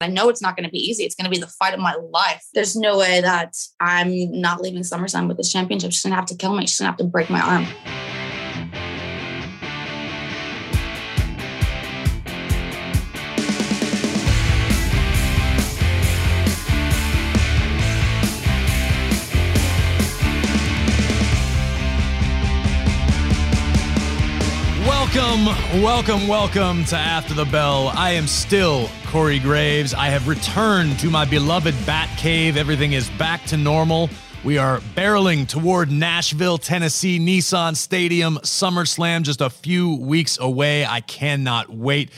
I know it's not going to be easy. It's going to be the fight of my life. There's no way that I'm not leaving SummerSlam with this championship. She's going to have to kill me. She's going to have to break my arm. Welcome, welcome, welcome to After the Bell. I am still Corey Graves. I have returned to my beloved Bat Cave. Everything is back to normal. We are barreling toward Nashville, Tennessee, Nissan Stadium, SummerSlam, just a few weeks away. I cannot wait.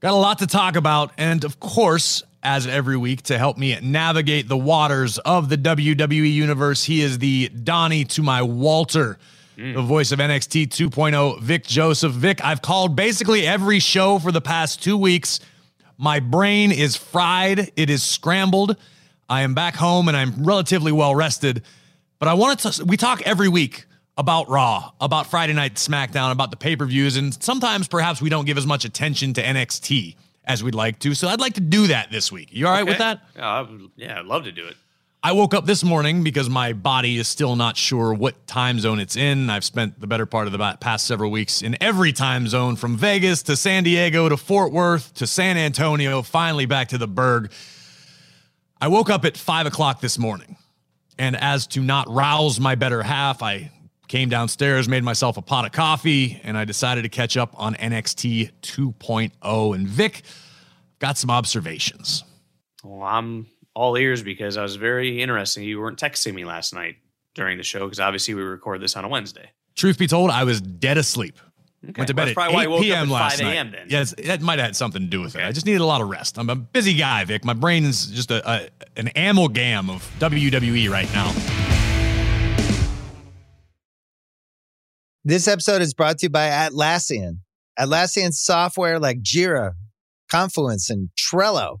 Got a lot to talk about. And of course, as every week, to help me navigate the waters of the WWE Universe, he is the Donnie to my Walter Mm. the voice of NXT 2.0, Vic Joseph. Vic, I've called basically every show for the past two weeks. My brain is fried, it is scrambled. I am back home and I'm relatively well rested. But I wanted to, we talk every week about Raw, about Friday Night SmackDown, about the pay per views, and sometimes perhaps we don't give as much attention to NXT as we'd like to. So I'd like to do that this week. You all right with that? Would, yeah, I'd love to do it. I woke up this morning because my body is still not sure what time zone it's in. I've spent the better part of the past several weeks in every time zone from Vegas to San Diego to Fort Worth to San Antonio, finally back to the Burgh. I woke up at five o'clock this morning. And as to not rouse my better half, I came downstairs, made myself a pot of coffee, and I decided to catch up on NXT 2.0. And Vic got some observations. Well, I'm all ears because I was very interested. You weren't texting me last night during the show because obviously we record this on a Wednesday. Truth be told, I was dead asleep. Okay. Went to bed Well, that's at probably why 8 I woke up p.m. at last 5 night. then. Yes, that might have had something to do with it. I just needed a lot of rest. I'm a busy guy, Vic. My brain is just a, a an amalgam of WWE right now. This episode is brought to you by Atlassian. Atlassian software like Jira, Confluence, and Trello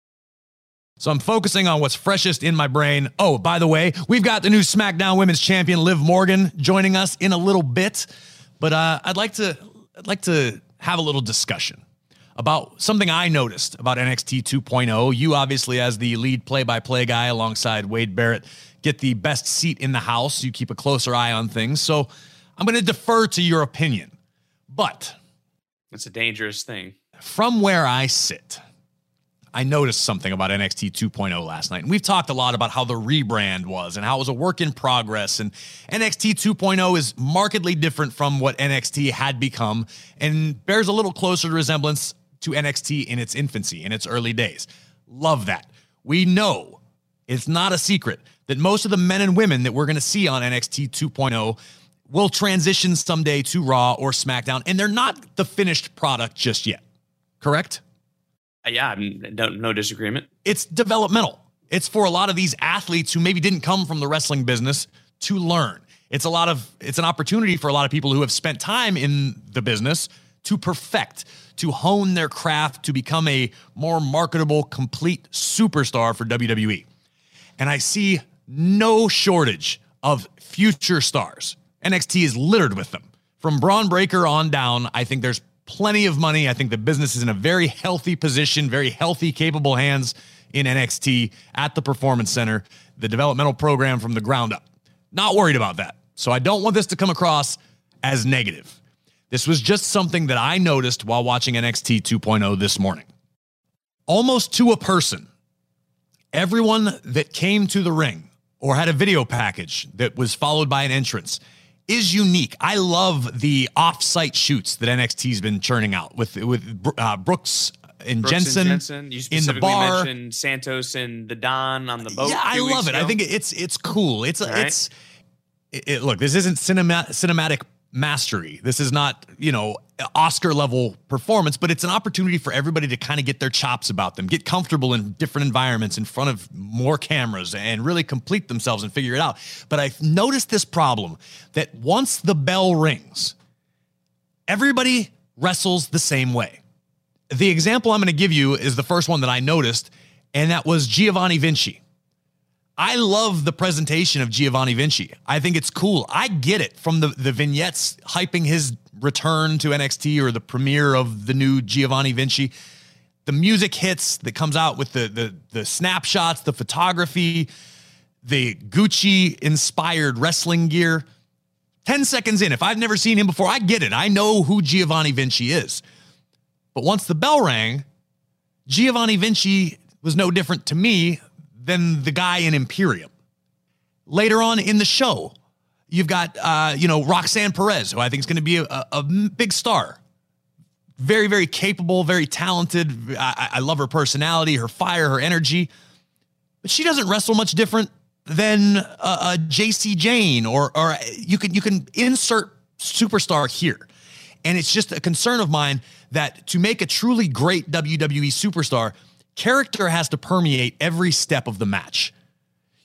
So I'm focusing on what's freshest in my brain. Oh, by the way, we've got the new SmackDown Women's Champion Liv Morgan joining us in a little bit, but uh, I'd like to I'd like to have a little discussion about something I noticed about NXT 2.0. You obviously, as the lead play-by-play guy alongside Wade Barrett, get the best seat in the house. You keep a closer eye on things. So I'm going to defer to your opinion, but It's a dangerous thing. from where I sit, I noticed something about NXT 2.0 last night. And we've talked a lot about how the rebrand was and how it was a work in progress. And NXT 2.0 is markedly different from what NXT had become and bears a little closer resemblance to NXT in its infancy, in its early days. Love that. We know it's not a secret that most of the men and women that we're going to see on NXT 2.0 will transition someday to Raw or SmackDown, and they're not the finished product just yet. Correct? Uh, yeah, no, no disagreement. it's developmental. It's for a lot of these athletes who maybe didn't come from the wrestling business to learn. It's a lot of it's an opportunity for a lot of people who have spent time in the business to perfect, to hone their craft, to become a more marketable, complete superstar for WWE. And I see no shortage of future stars. NXT is littered with them. From Bron Breakker on down, I think there's plenty of money. I think the business is in a very healthy position, very healthy, capable hands in NXT at the Performance Center, the developmental program from the ground up. Not worried about that. So I don't want this to come across as negative. This was just something that I noticed while watching NXT 2.0 this morning. Almost to a person, everyone that came to the ring or had a video package that was followed by an entrance is unique. I love the off-site shoots that NXT's been churning out with with uh, Brooks and Brooks Jensen, and Jensen. You in the specifically bar. mentioned Santos and the Don on the boat. Yeah, I love it. I think it's it's cool. It's right. it's it, it- look. This isn't cinema, cinematic mastery. This is not you know Oscar level performance, but it's an opportunity for everybody to kind of get their chops about them, get comfortable in different environments in front of more cameras, and really complete themselves and figure it out. But I've noticed this problem that once the bell rings, everybody wrestles the same way the example I'm going to give you is the first one that I noticed, and that was Giovanni Vinci. I love the presentation of Giovanni Vinci. I think it's cool. I get it from the, the vignettes hyping his return to NXT or the premiere of the new Giovanni Vinci. The music hits that comes out with the the, the snapshots, the photography, the Gucci inspired wrestling gear. 10 seconds in, if I've never seen him before, I get it. I know who Giovanni Vinci is. But once the bell rang, Giovanni Vinci was no different to me than the guy in Imperium. Later on in the show, you've got uh, you know Roxanne Perez, who I think is going to be a, a- big star. Very, very capable, very talented. I, I love her personality, her fire, her energy. But she doesn't wrestle much different than a, a Jacy Jayne, or or you can you can insert superstar here. And it's just a concern of mine that to make a truly great WWE superstar, character has to permeate every step of the match.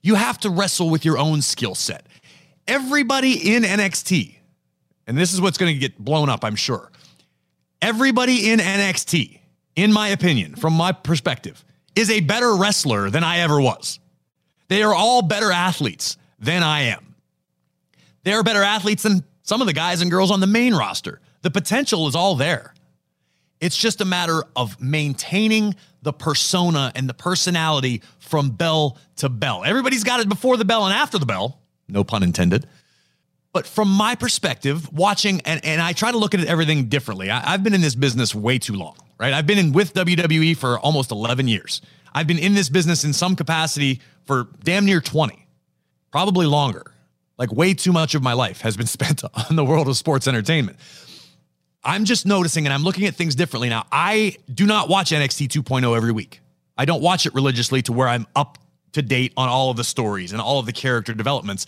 You have to wrestle with your own skill set. Everybody in NXT, and this is what's going to get blown up, I'm sure. Everybody in NXT, in my opinion, from my perspective, is a better wrestler than I ever was. They are all better athletes than I am. They are better athletes than some of the guys and girls on the main roster. The potential is all there. It's just a matter of maintaining the persona and the personality from bell to bell. Everybody's got it before the bell and after the bell, no pun intended. But from my perspective, watching and, and I try to look at everything differently. I, I've been in this business way too long, right? I've been in with WWE for almost 11 years. I've been in this business in some capacity for damn near 20, probably longer. Like way too much of my life has been spent on the world of sports entertainment. I'm just noticing and I'm looking at things differently now. I do not watch NXT 2.0 every week. I don't watch it religiously to where I'm up to date on all of the stories and all of the character developments.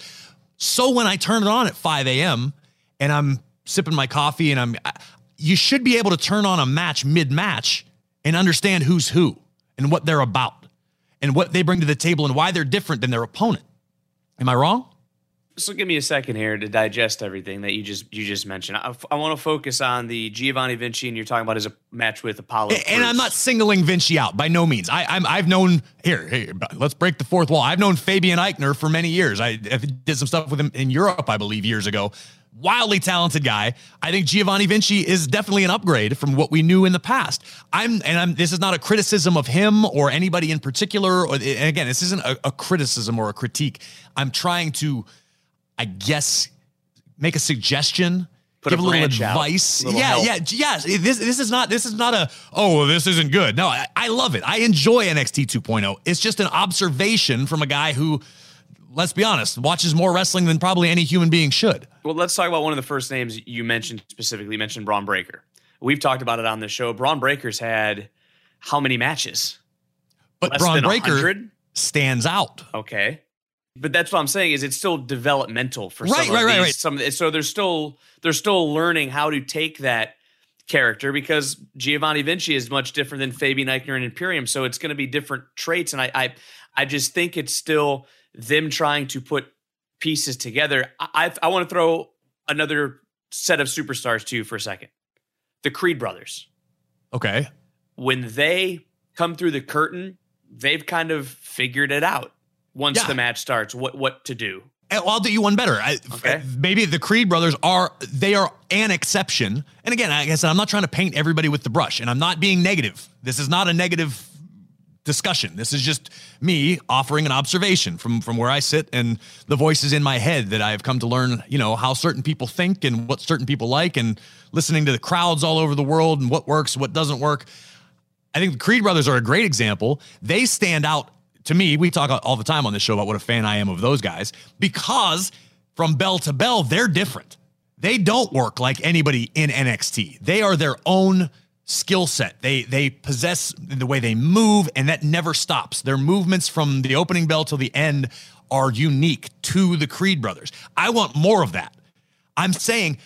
So when I turn it on at 5 a.m. and I'm sipping my coffee and I'm, you should be able to turn on a match mid match and understand who's who and what they're about and what they bring to the table and why they're different than their opponent. Am I wrong? So give me a second here to digest everything that you just you just mentioned. I, I want to focus on the Giovanni Vinci, and you're talking about his match with Apollo. And- And I'm not singling Vinci out by no means. I, I'm I've known here, here. Let's break the fourth wall. I've known Fabian Aichner for many years. I, I did some stuff with him in Europe, I believe, years ago. Wildly talented guy. I think Giovanni Vinci is definitely an upgrade from what we knew in the past. I'm and I'm. This is not a criticism of him or anybody in particular. Or and again, this isn't a, a criticism or a critique. I'm trying to, I guess, make a suggestion. Put give a a little branch out, advice. little yeah, help. yeah, yes. This this is not this is not a oh this isn't good. No, I, I love it. I enjoy NXT 2.0. It's just an observation from a guy who, let's be honest, watches more wrestling than probably any human being should. Well, let's talk about one of the first names you mentioned specifically. You mentioned Bron Breakker. We've talked about it on the show. Bron Breakker's had how many matches? But Less Bron Breakker 100? stands out. Okay. But that's what I'm saying is it's still developmental for Right, some right, of right, these. right. Some so they're still they're still learning how to take that character because Giovanni Vinci is much different than Fabian Aichner and Imperium. So it's going to be different traits, and I I I just think it's still them trying to put pieces together. I I, I want to throw another set of superstars to you for a second. The Creed brothers Okay. when they come through the curtain, they've kind of figured it out once Yeah. the match starts what what to do. I'll do you one better. I, Okay. Maybe the Creed brothers are they are an exception. And again, like I said, I'm not trying to paint everybody with the brush, and I'm not being negative. This is not a negative discussion. This is just me offering an observation from from where I sit and the voices in my head that I've come to learn, you know, how certain people think and what certain people like and listening to the crowds all over the world and what works, what doesn't work. I think the Creed brothers are a great example. They stand out to me. We talk all the time on this show about what a fan I am of those guys because from bell to bell, they're different. They don't work like anybody in NXT. They are their own skill set. They they possess the way they move, and that never stops. Their movements from the opening bell till the end are unique to the Creed brothers. I want more of that. I'm saying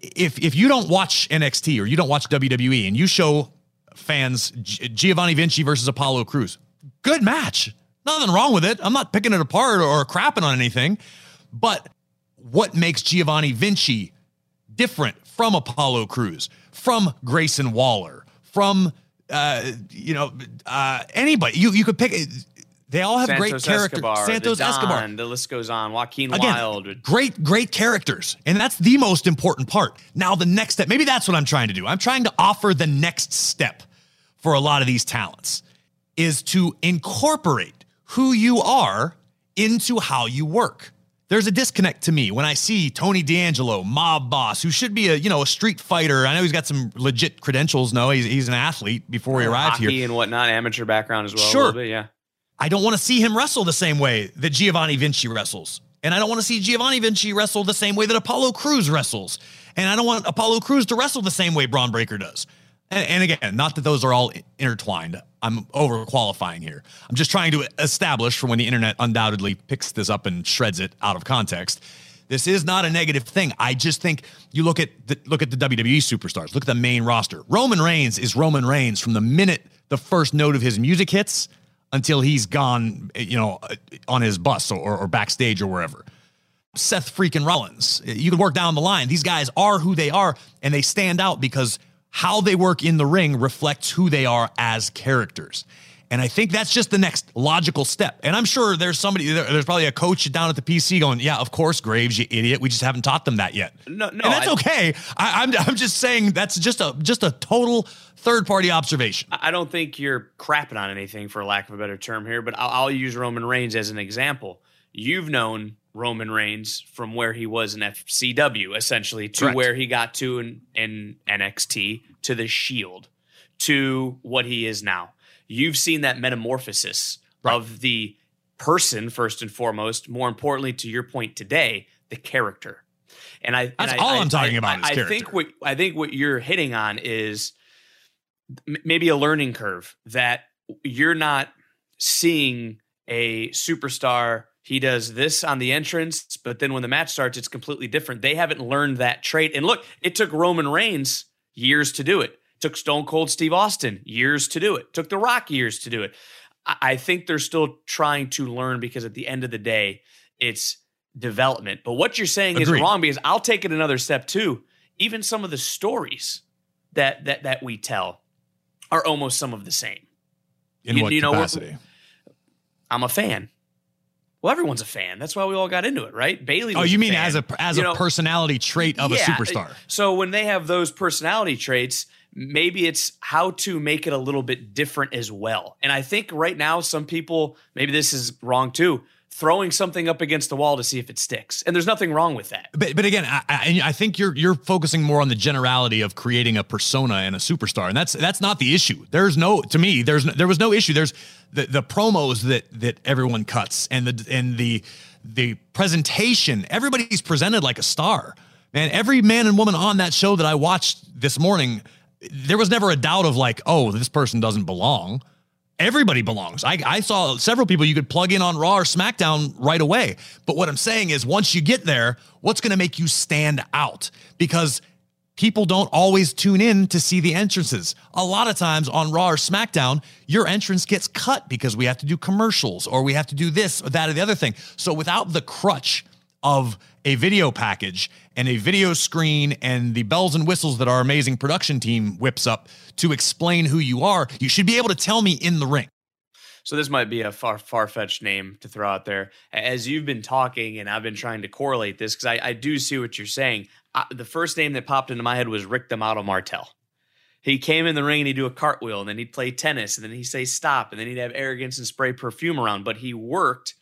if if you don't watch NXT or you don't watch WWE and you show fans Giovanni Vinci versus Apollo Crews, good match. Nothing wrong with it. I'm not picking it apart or, crapping on anything. But what makes Giovanni Vinci different from Apollo Crews, from Grayson Waller, from uh, you know uh, anybody? You you could pick. They all have Santos great characters. Escobar, Santos the Don, Escobar. The list goes on. Joaquin Again, Wilde. great, great characters. And that's the most important part. Now, the next step, maybe that's what I'm trying to do. I'm trying to offer the next step for a lot of these talents is to incorporate who you are into how you work. There's a disconnect to me when I see Tony D'Angelo, mob boss, who should be a you know a street fighter. I know he's got some legit credentials. No, he's, he's an athlete before he oh, arrived hockey here. and whatnot, amateur background as well. Sure. Bit, yeah. I don't want to see him wrestle the same way that Giovanni Vinci wrestles. And I don't want to see Giovanni Vinci wrestle the same way that Apollo Crews wrestles. And I don't want Apollo Crews to wrestle the same way Bron Breakker does. And, and again, not that those are all intertwined. I'm overqualifying here. I'm just trying to establish for when the internet undoubtedly picks this up and shreds it out of context. This is not a negative thing. I just think you look at the look at the WWE superstars. Look at the main roster. Roman Reigns is Roman Reigns from the minute the first note of his music hits until he's gone, you know, uh, on his bus or, or backstage or wherever. Seth freaking Rollins. You can work down the line. These guys are who they are, and they stand out because how they work in the ring reflects who they are as characters. And I think that's just the next logical step. And I'm sure there's somebody, there's probably a coach down at the PC going, "Yeah, of course, Graves, you idiot. We just haven't taught them that yet." No, no, and that's I- okay. I, I'm, I'm just saying that's just a just a total third party observation. I I don't think you're crapping on anything, for lack of a better term here, but I'll, I'll use Roman Reigns as an example. You've known Roman Reigns from where he was in FCW, essentially, to Correct. where he got to in, in NXT, to the Shield, to what he is now. You've seen that metamorphosis Right. of the person, first and foremost, more importantly, to your point today, the character. And I, and That's I- all I- I'm talking I- about is I, I character. think what I think what you're hitting on is m- maybe a learning curve that you're not seeing a superstar he does this on the entrance but then when the match starts it's completely different. They haven't learned that trait. And look it took roman reigns years to do it. Took stone cold steve austin years to do it. Took the rock years to do it. I, think they're still trying to learn because at the end of the day it's development. But what you're saying is wrong because i'll take it another step too. Even some of the stories that that that we tell are almost some of the same. In You- what you know, capacity? I'm a fan. Well, everyone's a fan. That's why we all got into it, right? Bailey. oh, you mean fan. as a as You a know, personality trait of yeah, a superstar? So when they have those personality traits, maybe it's how to make it a little bit different as well. And I think right now, some people, maybe this is wrong too, throwing something up against the wall to see if it sticks. And there's nothing wrong with that. But but again, I, I, I think you're you're focusing more on the generality of creating a persona and a superstar, and that's that's not the issue. There's no to me. There's no, there was no issue. There's the the promos that that everyone cuts and the and the the presentation. Everybody's presented like a star. Man, every man and woman on that show that I watched this morning, there was never a doubt of like, oh, this person doesn't belong everybody belongs. I, I saw several people you could plug in on Raw or SmackDown right away. But what I'm saying is, once you get there, what's going to make you stand out? Because people don't always tune in to see the entrances. A lot of times on Raw or SmackDown, your entrance gets cut because we have to do commercials or we have to do this or that or the other thing. So without the crutch of a video package and a video screen and the bells and whistles that our amazing production team whips up to explain who you are, you should be able to tell me in the ring. So this might be a far far fetched name to throw out there. As you've been talking, and I've been trying to correlate this because I, I, do see what you're saying. I, the first name that popped into my head was Rick The Model Martel. He came in the ring and he'd do a cartwheel, and then he'd play tennis, and then he'd say stop, and then he'd have arrogance and spray perfume around. But he worked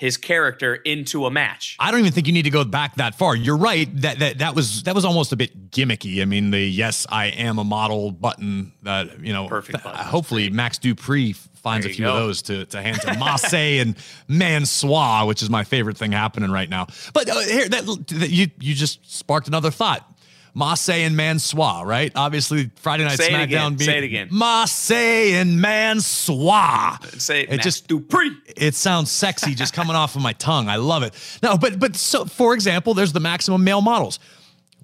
his character into a match. I don't even think you need to go back that far. You're right that that that was that was almost a bit gimmicky. I mean, the yes, I am a model button that you know. Perfect. Th- hopefully, Max Dupree finds a few go. of those to to hand to Mace and Mansoor, which is my favorite thing happening right now. But uh, here, that, that you you just sparked another thought. Mace and Mansoor, right? Obviously, Friday Night Say it SmackDown. again. being Say it again. Mace and Mansoor. Say it, It just- Dupree. It sounds sexy just coming off of my tongue. I love it. No, but but so for example, there's the maximum male models.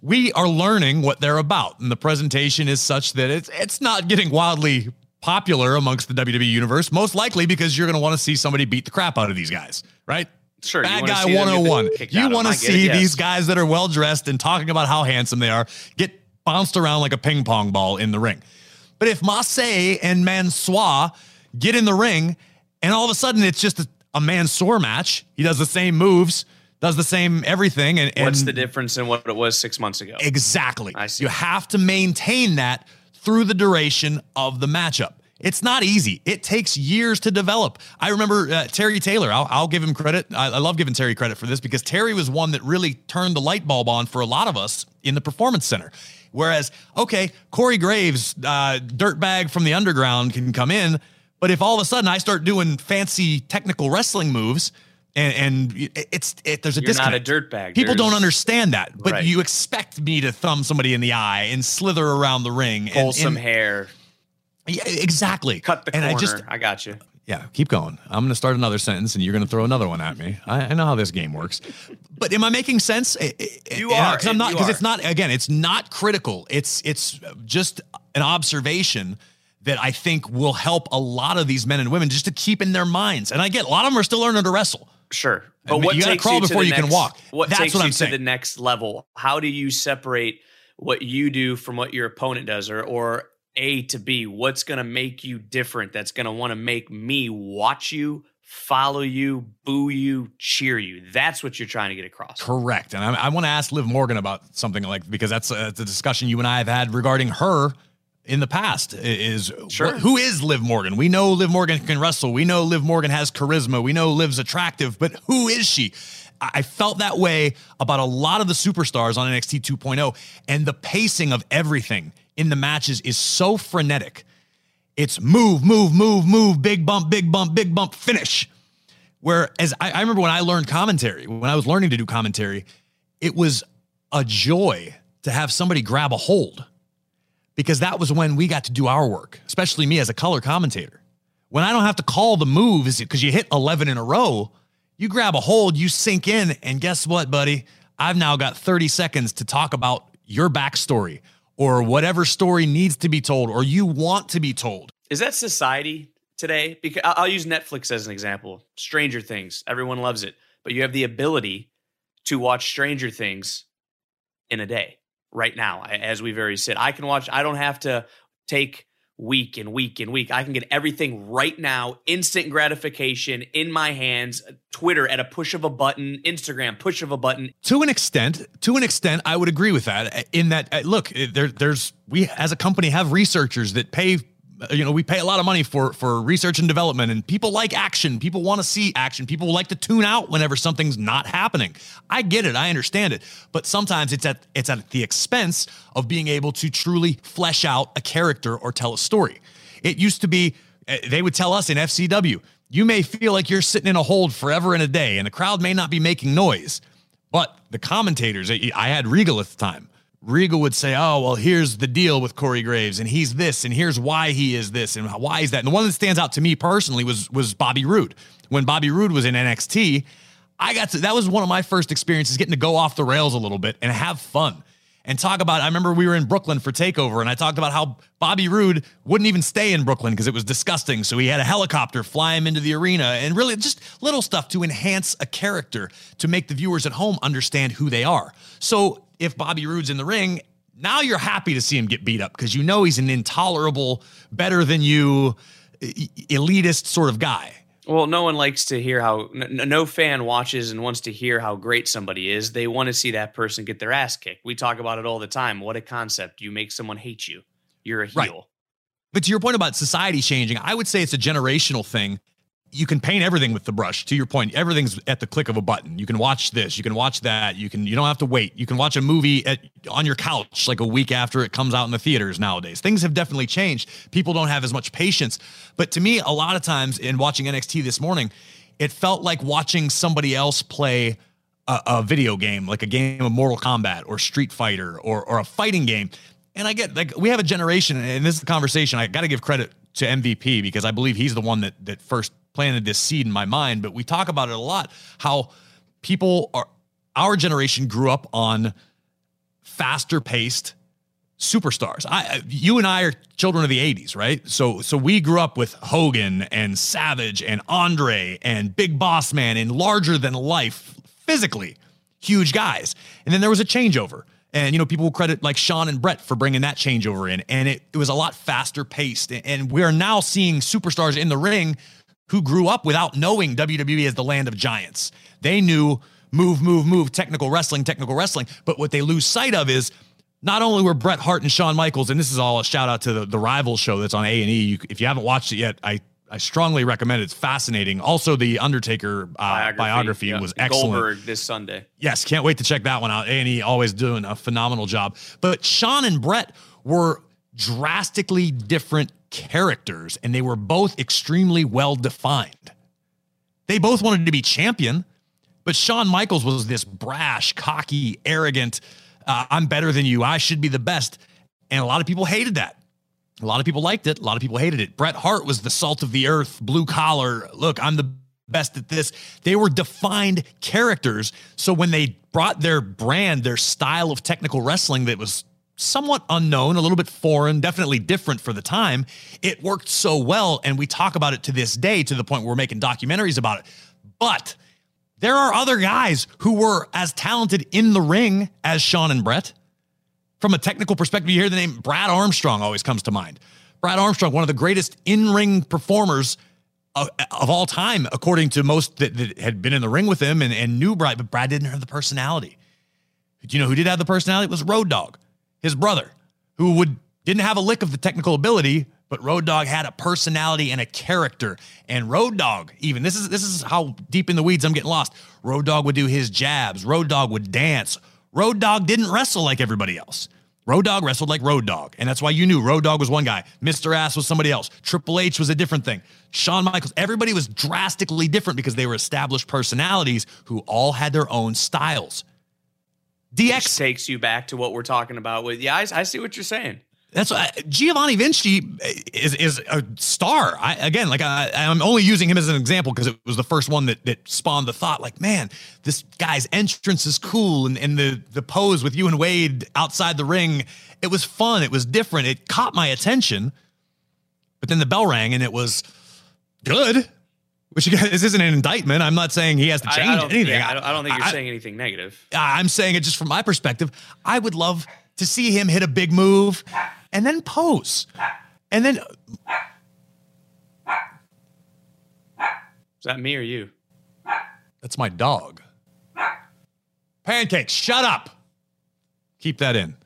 We are learning what they're about, and the presentation is such that it's it's not getting wildly popular amongst the WWE universe. Most likely because you're going to want to see somebody beat the crap out of these guys, right? Sure, Bad guy see them get the 101. You want to. I it, see yes. these guys that are well dressed and talking about how handsome they are get bounced around like a ping pong ball in the ring. But if Mace and Mansoor get in the ring and all of a sudden it's just a, a Mansoor match, he does the same moves, does the same everything. And, and What's the difference in what it was six months ago? Exactly. I see. You have to maintain that through the duration of the matchup. It's not easy. It takes years to develop. I remember uh, Terry Taylor. I'll, I'll give him credit. I, I love giving Terry credit for this because Terry was one that really turned the light bulb on for a lot of us in the performance center. Whereas, okay, Corey Graves, uh, dirtbag from the underground, can come in, but if all of a sudden I start doing fancy technical wrestling moves, and, and it's it, there's a You're not a disconnect. dirtbag. People don't understand that, but Right. you expect me to thumb somebody in the eye and slither around the ring. Pull and, some and- hair, Yeah, exactly. cut the and corner. I just, I got you. yeah, keep going. I'm going to start another sentence, and you're going to throw another one at me. I, I know how this game works, but am I making sense? You are. Because I'm not. Because it's not. Again, it's not critical. It's it's just an observation that I think will help a lot of these men and women just to keep in their minds. And I get a lot of them are still learning to wrestle. Sure. I But mean, what you gotta crawl before you can walk. What That's takes what I'm to saying. the next level? How do you separate what you do from what your opponent does or or A to B? What's going to make you different? That's going to want to make me watch you, follow you, boo you, cheer you. That's what you're trying to get across. Correct. And I, I want to ask Liv Morgan about something like because that's a discussion you and I have had regarding her in the past. Is Sure. wh- who is Liv Morgan? We know Liv Morgan can wrestle. We know Liv Morgan has charisma. We know Liv's attractive, but who is she? I felt that way about a lot of the superstars on NXT 2.0, oh, and the pacing of everything in the matches is so frenetic. It's move, move, move, move, big bump, big bump, big bump, finish. Whereas I, I remember when I learned commentary, when I was learning to do commentary, it was a joy to have somebody grab a hold because that was when we got to do our work, especially me as a color commentator. When I don't have to call the moves because you hit 11 in a row, you grab a hold, you sink in, and guess what, buddy? I've now got 30 seconds to talk about your backstory or whatever story needs to be told or you want to be told. Is that society today? Because I'll use Netflix as an example. Stranger Things, everyone loves it, but you have the ability to watch Stranger Things in a day, right now, as we very sit. I can watch. I don't have to take week and week and week. I can get everything right now, instant gratification in my hands. Twitter at a push of a button, Instagram push of a button. to an extent to an extent i would agree with that in that uh, look uh, there there's we as a company have researchers that pay uh, you know we pay a lot of money for for research and development and people like action. People want to see action. People like to tune out whenever something's not happening. I get it. I understand it. But sometimes it's at it's at the expense of being able to truly flesh out a character or tell a story. It used to be uh, they would tell us in fcw you may feel like you're sitting in a hold forever and a day and the crowd may not be making noise. But the commentators, I I had Regal at the time. Regal would say, "Oh, well, here's the deal with Corey Graves, and he's this, and here's why he is this, and why is that." And the one that stands out to me personally was was Bobby Roode. When Bobby Roode was in NXT, I got to that was one of my first experiences getting to go off the rails a little bit and have fun and talk about. I remember we were in Brooklyn for Takeover, and I talked about how Bobby Roode wouldn't even stay in Brooklyn because it was disgusting. So he had a helicopter fly him into the arena, and really just little stuff to enhance a character to make the viewers at home understand who they are. So if Bobby Roode's in the ring. Now you're happy to see him get beat up because you know he's an intolerable, better than you, elitist sort of guy. Well, no one likes to hear how no fan watches and wants to hear how great somebody is. They want to see that person get their ass kicked. We talk about it all the time. What a concept. You make someone hate you. You're a heel. Right. But to your point about society changing, I would say it's a generational thing you can paint everything with the brush to your point. Everything's at the click of a button. You can watch this you can watch that you can you don't have to wait. You can watch a movie at on your couch like a week after it comes out in the theaters nowadays. Things have definitely changed. People don't have as much patience. But to me a lot of times in watching NXT this morning it felt like watching somebody else play a, a video game like a game of Mortal Kombat or Street Fighter or or a fighting game. And I get like we have a generation and this is the conversation I got to give credit to MVP because I believe he's the one that that first planted this seed in my mind, but we talk about it a lot how people are our generation grew up on faster paced superstars. I you and I are children of the 80s, right? So so we grew up with Hogan and Savage and Andre and Big Boss Man and larger than life physically huge guys. And then there was a changeover. And you know, people will credit like Shawn and Bret for bringing that changeover in, and it, it was a lot faster paced. And we are now seeing superstars in the ring who grew up without knowing WWE as the land of giants. They knew move, move, move, technical wrestling, technical wrestling. But what they lose sight of is not only were Bret Hart and Shawn Michaels, and this is all a shout out to the, the Rival show that's on A and E. If you haven't watched it yet, I I strongly recommend it. It's fascinating. Also, the Undertaker uh, biography, biography yeah. was excellent. Goldberg this Sunday. Yes, can't wait to check that one out. A and E always doing a phenomenal job. But Shawn and Bret were drastically different characters, and they were both extremely well defined. They both wanted to be champion, but Shawn Michaels was this brash, cocky, arrogant, uh, I'm better than you, I should be the best. And a lot of people hated that. A lot of people liked it, a lot of people hated it. Bret Hart was the salt of the earth, blue collar. Look, I'm the best at this. They were defined characters. So when they brought their brand, their style of technical wrestling that was somewhat unknown, a little bit foreign, definitely different for the time. It worked so well, and we talk about it to this day to the point where we're making documentaries about it. But there are other guys who were as talented in the ring as Shawn and Bret. From a technical perspective, you hear the name Brad Armstrong always comes to mind. Brad Armstrong, one of the greatest in ring performers of, of, all time, according to most that, that, had been in the ring with him and, and knew Brad, but Brad didn't have the personality. Do you know who did have the personality? It was Road Dogg his brother, who would didn't have a lick of the technical ability, but Road Dogg had a personality and a character. And Road Dogg, even this is this is how deep in the weeds I'm getting lost. Road Dogg would do his jabs. Road Dogg would dance. Road Dogg didn't wrestle like everybody else. Road Dogg wrestled like Road Dogg, and that's why you knew Road Dogg was one guy. Mr. Ass was somebody else. Triple H was a different thing. Shawn Michaels, everybody was drastically different because they were established personalities who all had their own styles. DX Which takes you back to what we're talking about with yeah, I, I see what you're saying. That's why uh, Giovanni Vinci is is a star. I, again, like I, am only using him as an example because it was the first one that that spawned the thought. Like, man, this guy's entrance is cool, and and the the pose with you and Wade outside the ring, it was fun. It was different. It caught my attention. But then the bell rang, and it was good. Which this isn't an indictment. I'm not saying he has to change I, I anything. Yeah, I, don't, I, don't, think you're saying anything negative. I'm saying it just from my perspective. I would love to see him hit a big move and then pose. And then. Is that me or you? That's my dog. Pancakes, shut up. Keep that in.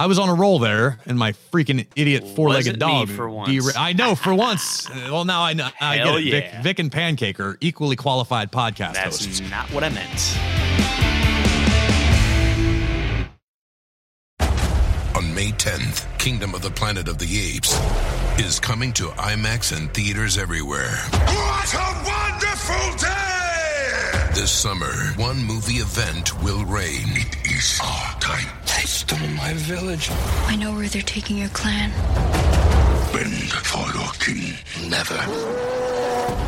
I was on a roll there, and my freaking idiot four-legged dog. for once, I know for once. Well, now I know. I Hell get it. Yeah. Vic, Vic, and Pancake are equally qualified podcast That's hosts. not what I meant. On May 10th, Kingdom of the Planet of the Apes is coming to IMAX and theaters everywhere. What a wonderful day! This summer, one movie event will reign. It is our time. They stole my village. I know where they're taking your clan. Bend for your king. Never.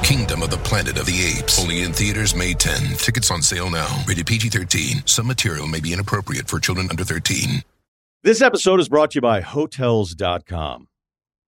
Kingdom of the Planet of the Apes. Only in theaters May 10. Tickets on sale now. Rated PG 13. Some material may be inappropriate for children under 13. This episode is brought to you by Hotels.com.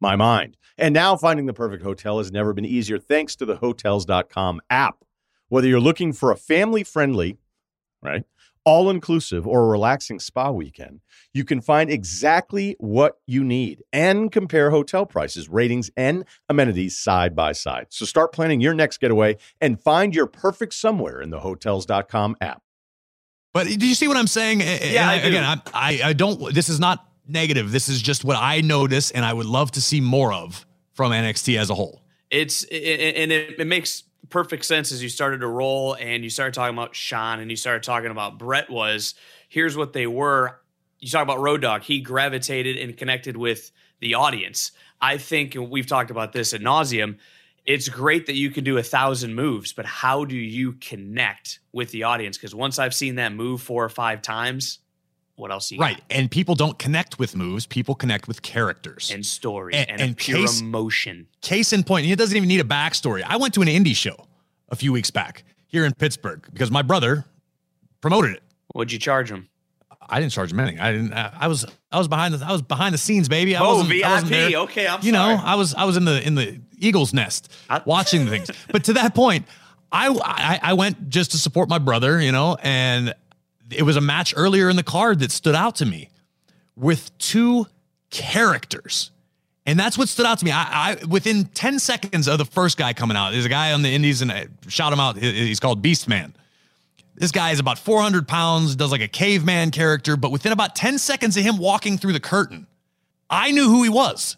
my mind. And now finding the perfect hotel has never been easier thanks to the hotels.com app. Whether you're looking for a family friendly, right, all inclusive or a relaxing spa weekend, you can find exactly what you need and compare hotel prices, ratings, and amenities side by side. So start planning your next getaway and find your perfect somewhere in the hotels.com app. But do you see what I'm saying? Yeah, I again, I, I, I don't. This is not negative. This is just what I notice, and I would love to see more of from NXT as a whole. It's and it, it makes perfect sense as you started to roll and you started talking about Shawn and you started talking about Bret was here's what they were. You talk about Road Dogg. He gravitated and connected with the audience. I think and we've talked about this at nauseum. It's great that you can do a thousand moves, but how do you connect with the audience? Because once I've seen that move four or five times, what else you right? And people don't connect with moves; people connect with characters and stories and, and, and pure case, emotion. Case in point, it doesn't even need a backstory. I went to an indie show a few weeks back here in Pittsburgh because my brother promoted it. What'd you charge him? I didn't charge him anything. I didn't. I was. I was behind the. I was behind the scenes, baby. I oh, wasn't, VIP. I wasn't there. Okay, I'm you sorry. know, I was. I was in the in the eagle's nest I- watching things. But to that point, I, I I went just to support my brother. You know, and it was a match earlier in the card that stood out to me with two characters. And that's what stood out to me. I, I within 10 seconds of the first guy coming out, there's a guy on the Indies and I shout him out. He's called Beast Man. This guy is about 400 pounds, does like a caveman character, but within about 10 seconds of him walking through the curtain, I knew who he was.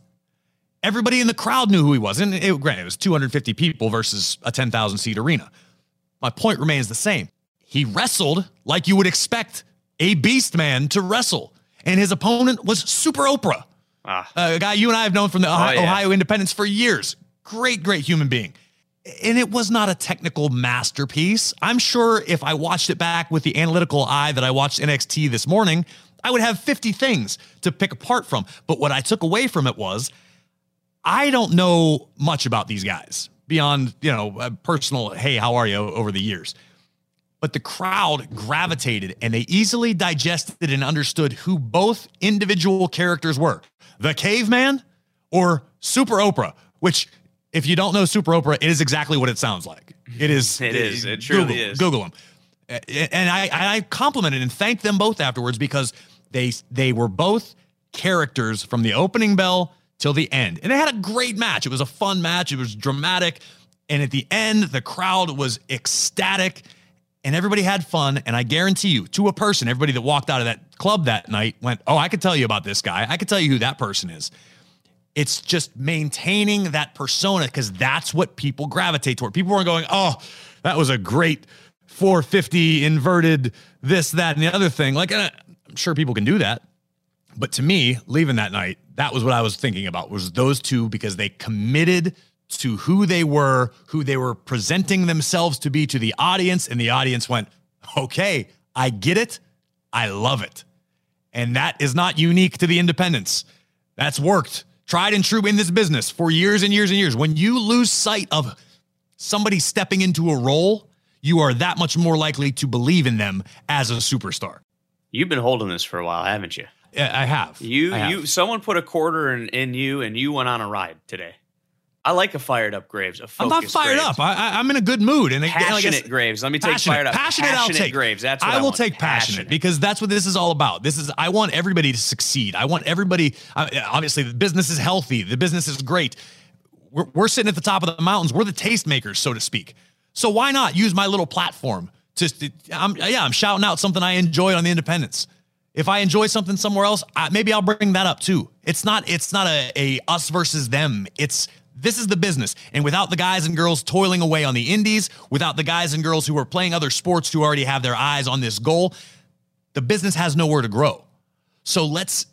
Everybody in the crowd knew who he was. And it, granted, it was 250 people versus a 10,000 seat arena. My point remains the same. He wrestled like you would expect a beast man to wrestle. And his opponent was Super Oprah, Ah. a guy you and I have known from the Ohio, yeah. Ohio Independence for years. Great, great human being. And it was not a technical masterpiece. I'm sure if I watched it back with the analytical eye that I watched NXT this morning, I would have 50 things to pick apart from. But what I took away from it was I don't know much about these guys beyond, you know, personal, hey, how are you over the years. But the crowd gravitated and they easily digested and understood who both individual characters were the caveman or Super Oprah, which, if you don't know Super Oprah, it is exactly what it sounds like. It is. It is. It truly Google, is. Google them. And I, I complimented and thanked them both afterwards because they they were both characters from the opening bell till the end. And they had a great match. It was a fun match. It was dramatic. And at the end, the crowd was ecstatic and everybody had fun. And I guarantee you, to a person, everybody that walked out of that club that night went, Oh, I could tell you about this guy. I could tell you who that person is. It's just maintaining that persona because that's what people gravitate toward. People weren't going, Oh, that was a great 450 inverted this, that, and the other thing. Like, I'm sure people can do that. But to me, leaving that night, that was what I was thinking about was those two because they committed to who they were, who they were presenting themselves to be to the audience, and the audience went, "Okay, I get it. I love it." And that is not unique to the independents. That's worked, tried and true in this business for years and years and years. When you lose sight of somebody stepping into a role, you are that much more likely to believe in them as a superstar. You've been holding this for a while, haven't you? Yeah, I have. You I have. you someone put a quarter in, in you and you went on a ride today. I like a fired up Graves. A I'm not fired Graves. up. I, I, I'm in a good mood. And again, like Passionate Graves. Let me take passionate, fired up. Passionate, I'll take. Graves. That's what I, I will want. take passionate, because that's what this is all about. This is I want everybody to succeed. I want everybody. Obviously, the business is healthy. The business is great. We're, we're sitting at the top of the mountains. We're the tastemakers, so to speak. So why not use my little platform? Just I'm yeah, I'm shouting out something I enjoy on the independents. If I enjoy something somewhere else, I, maybe I'll bring that up too. It's not it's not a, a us versus them. It's this is the business. And without the guys and girls toiling away on the indies, without the guys and girls who are playing other sports who already have their eyes on this goal, the business has nowhere to grow. So let's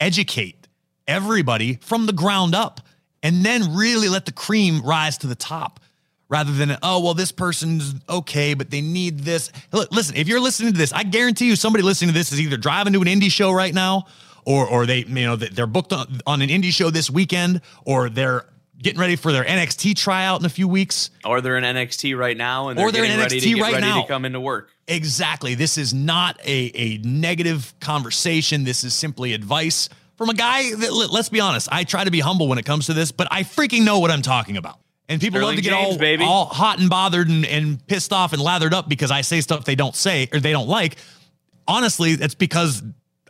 educate everybody from the ground up and then really let the cream rise to the top rather than, oh, well, this person's okay, but they need this. Listen, if you're listening to this, I guarantee you somebody listening to this is either driving to an indie show right now or, or they, you know, they're booked on an indie show this weekend or they're getting ready for their NXT tryout in a few weeks. Or they're in NXT right now and they're, Or they're in getting ready NXT to right ready now. to come into work. Exactly. This is not a, a negative conversation. This is simply advice from a guy that, let- let's be honest, I try to be humble when it comes to this, but I freaking know what I'm talking about. And people love to get James, all, baby. all hot and bothered and, and pissed off and lathered up because I say stuff they don't say or they don't like. Honestly, that's because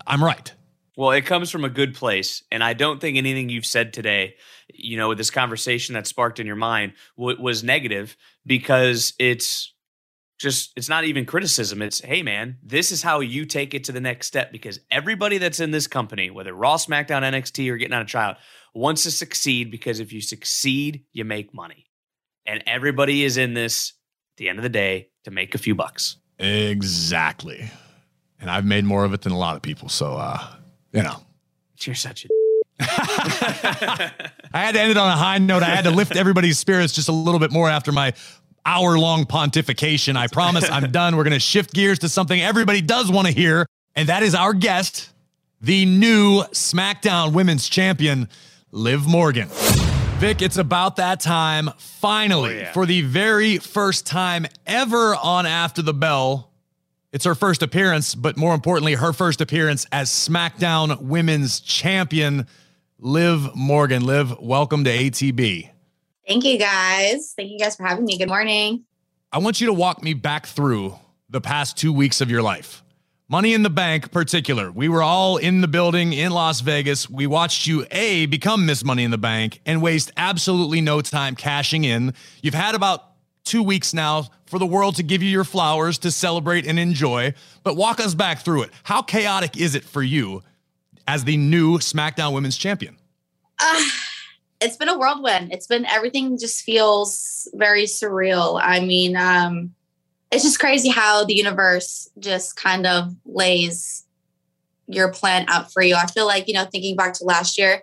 I'm right. Well, it comes from a good place, and I don't think anything you've said today, you know, with this conversation that sparked in your mind, w- was negative because it's just it's not even criticism. It's hey, man, this is how you take it to the next step because everybody that's in this company, whether Raw, SmackDown, NXT, or getting on a tryout, wants to succeed because if you succeed, you make money, and everybody is in this at the end of the day to make a few bucks. Exactly. And I've made more of it than a lot of people. So, uh, you know. You're such a I had to end it on a high note. I had to lift everybody's spirits just a little bit more after my hour long pontification. I promise I'm done. We're going to shift gears to something everybody does want to hear, and that is our guest, the new SmackDown Women's Champion, Liv Morgan. Vic, it's about that time, finally, Oh, yeah. for the very first time ever on After the Bell. It's her first appearance, but more importantly, her first appearance as SmackDown Women's Champion, Liv Morgan. Liv, welcome to ATB. Thank you guys. Thank you guys for having me. Good morning. I want you to walk me back through the past two weeks of your life. Money in the Bank, particular. We were all in the building in Las Vegas. We watched you A, become Miss Money in the Bank and waste absolutely no time cashing in. You've had about two weeks now for the world to give you your flowers to celebrate and enjoy. But walk us back through it. How chaotic is it for you as the new SmackDown Women's Champion? Uh, it's been a whirlwind. It's been everything just feels very surreal. I mean, um, it's just crazy how the universe just kind of lays your plan out for you. I feel like, you know, thinking back to last year,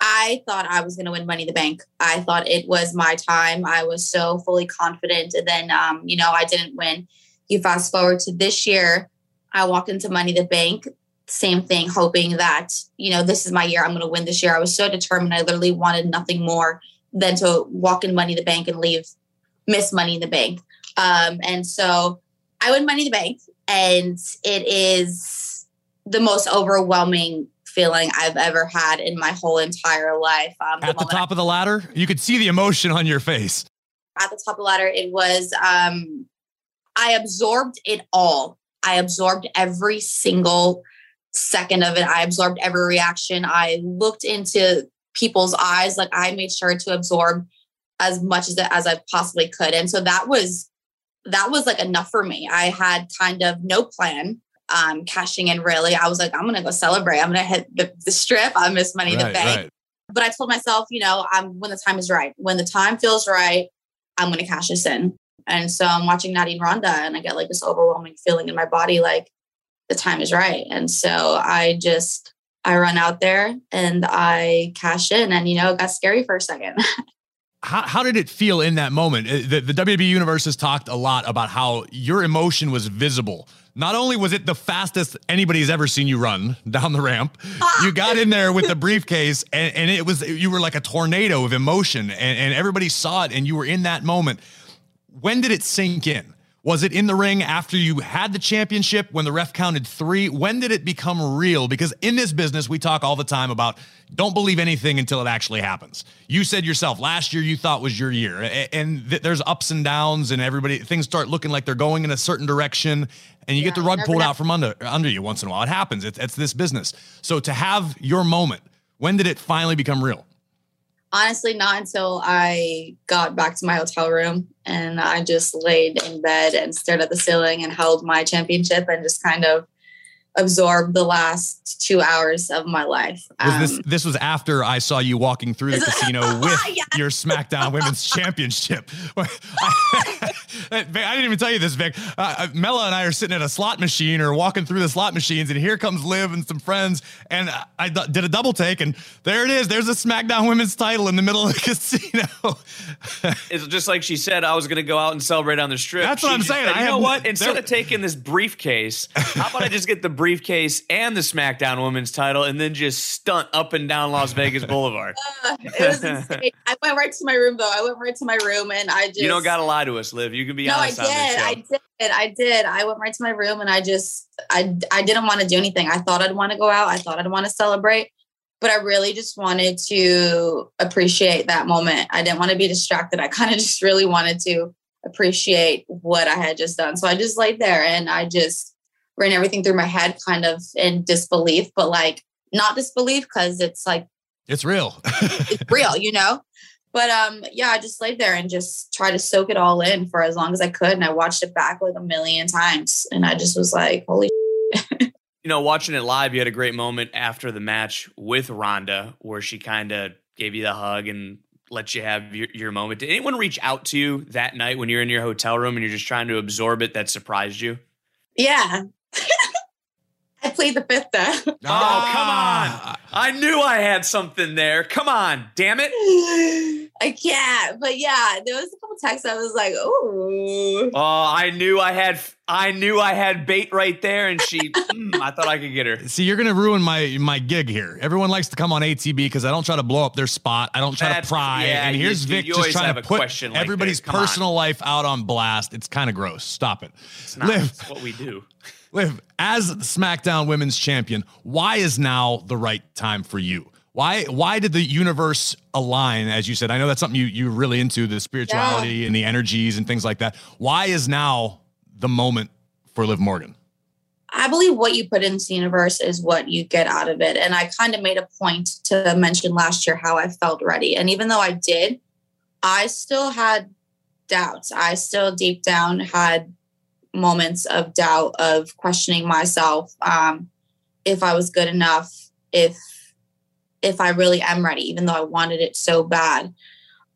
I thought I was going to win Money in the Bank. I thought it was my time. I was so fully confident. And then, um, you know, I didn't win. You fast forward to this year, I walked into Money in the Bank, same thing, hoping that, you know, this is my year. I'm going to win this year. I was so determined. I literally wanted nothing more than to walk in Money in the Bank and leave Miss Money in the Bank. Um, and so I win Money in the Bank, and it is the most overwhelming feeling I've ever had in my whole entire life. Um, At the moment top of the ladder, you could see the emotion on your face. at the top of the ladder, it was um I absorbed it all. I absorbed every single second of it. I absorbed every reaction. I looked into people's eyes. Like I made sure to absorb as much as as I possibly could. And so that was that was like enough for me. I had kind of no plan um cashing in really. I was like, I'm gonna go celebrate. I'm gonna hit the, the strip. I miss money in the bank right. but I told myself, you know, I'm when the time is right. When the time feels right, I'm gonna cash this in. And so I'm watching Nadine Ronda and I get like this overwhelming feeling in my body like the time is right. And so I just I run out there and I cash in and you know it got scary for a second. how, how did it feel in that moment? Uh, The, the WWE universe has talked a lot about how your emotion was visible. Not only was it the fastest anybody's ever seen you run down the ramp, you got in there with the briefcase and, and it was you were like a tornado of emotion and, and everybody saw it and you were in that moment. When did it sink in? Was it in the ring after you had the championship when the ref counted three? When did it become real? Because in this business, we talk all the time about don't believe anything until it actually happens. You said yourself last year you thought was your year, and th- there's ups and downs, and everybody things start looking like they're going in a certain direction, and you get the rug pulled out from under under you once in a while. It happens. It's, it's this business. So to have your moment, when did it finally become real? Honestly, not until I got back to my hotel room and I just laid in bed and stared at the ceiling and held my championship and just kind of absorbed the last two hours of my life. Was this Um, this was after I saw you walking through the casino with Yeah. your SmackDown Women's Championship? I, I didn't even tell you this, Vic. Uh, uh, Mella and I are sitting at a slot machine or walking through the slot machines, and here comes Liv and some friends, and I did a double take, and there it is. There's a SmackDown Women's title in the middle of the casino. It's just like she said, I was going to go out and celebrate on the strip. That's what She I'm saying. said, I you know have- what? Instead of taking this briefcase, how about I just get the briefcase and the SmackDown Women's title, and then just stunt up and down Las Vegas Boulevard. Uh, it was insane. I went right to my room though. I went right to my room and I just you don't gotta lie to us, Liv. You can be no, I honest did. on this show. I did. I did. I went right to my room and I just I I didn't want to do anything. I thought I'd want to go out. I thought I'd want to celebrate, but I really just wanted to appreciate that moment. I didn't want to be distracted. I kind of just really wanted to appreciate what I had just done. So I just laid there and I just ran everything through my head, kind of in disbelief, but like not disbelief because it's like It's real. it's real, you know. But um, yeah, I just laid there and just tried to soak it all in for as long as I could, and I watched it back like a million times, and I just was like, "Holy!" you know, watching it live, you had a great moment after the match with Ronda where she kind of gave you the hug and let you have your, your moment. Did anyone reach out to you that night when you're in your hotel room and you're just trying to absorb it that surprised you? Yeah, I played the fifth there. Oh, come on. I knew I had something there. Come on, damn it. I can't, but yeah, there was a couple texts. I was like, "Oh, Oh, I knew I had I knew I had bait right there and she mm, I thought I could get her. See, you're gonna ruin my my gig here. Everyone likes to come on ATB because I don't try to blow up their spot. I don't try That's- to pry. yeah, and here's you- Vic you just trying to put question like everybody's this. Come on. personal life out on blast. It's kind of gross. Stop it. It's not Liv, it's what we do. Liv, as SmackDown Women's Champion, why is now the right time for you? Why why did the universe align? As you said, I know that's something you you're really into the spirituality and the energies and things like that. Why is now the moment for Liv Morgan? I believe what you put into the universe is what you get out of it. And I kind of made a point to mention last year how I felt ready. And even though I did, I still had doubts. I still deep down had moments of doubt of questioning myself um, if I was good enough, if if I really am ready, even though I wanted it so bad.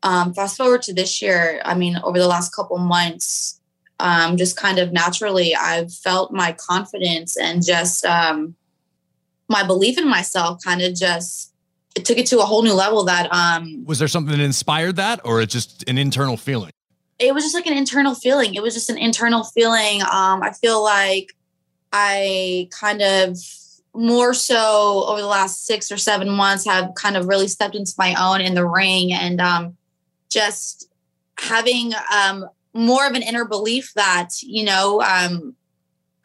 Um, fast forward to this year, I mean, over the last couple months, um, just kind of naturally, I've felt my confidence and just um, my belief in myself kind of just it took it to a whole new level that um, Was there something that inspired that, or it's just an internal feeling? It was just like an internal feeling. It was just an internal feeling. Um, I feel like I kind of more so over the last six or seven months have kind of really stepped into my own in the ring and um, just having um, more of an inner belief that, you know, um,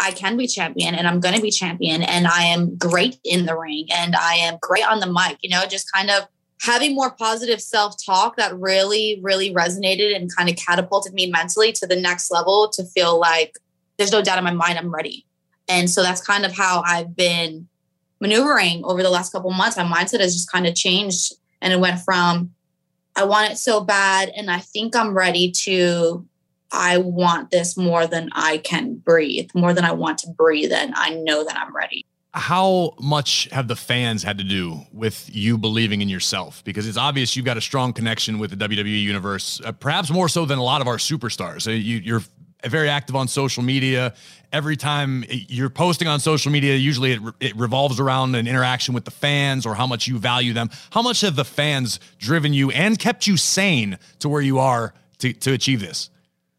I can be champion and I'm going to be champion and I am great in the ring and I am great on the mic, you know, just kind of having more positive self talk that really, really resonated and kind of catapulted me mentally to the next level to feel like there's no doubt in my mind I'm ready. And so that's kind of how I've been maneuvering over the last couple months. My mindset has just kind of changed and it went from I want it so bad and I think I'm ready to I want this more than I can breathe, more than I want to breathe, and I know that I'm ready. How much have the fans had to do with you believing in yourself? Because it's obvious you've got a strong connection with the WWE universe, uh, perhaps more so than a lot of our superstars. Uh, you, you're very active on social media. Every time you're posting on social media, usually it, re- it revolves around an interaction with the fans or how much you value them. How much have the fans driven you and kept you sane to where you are to, to achieve this?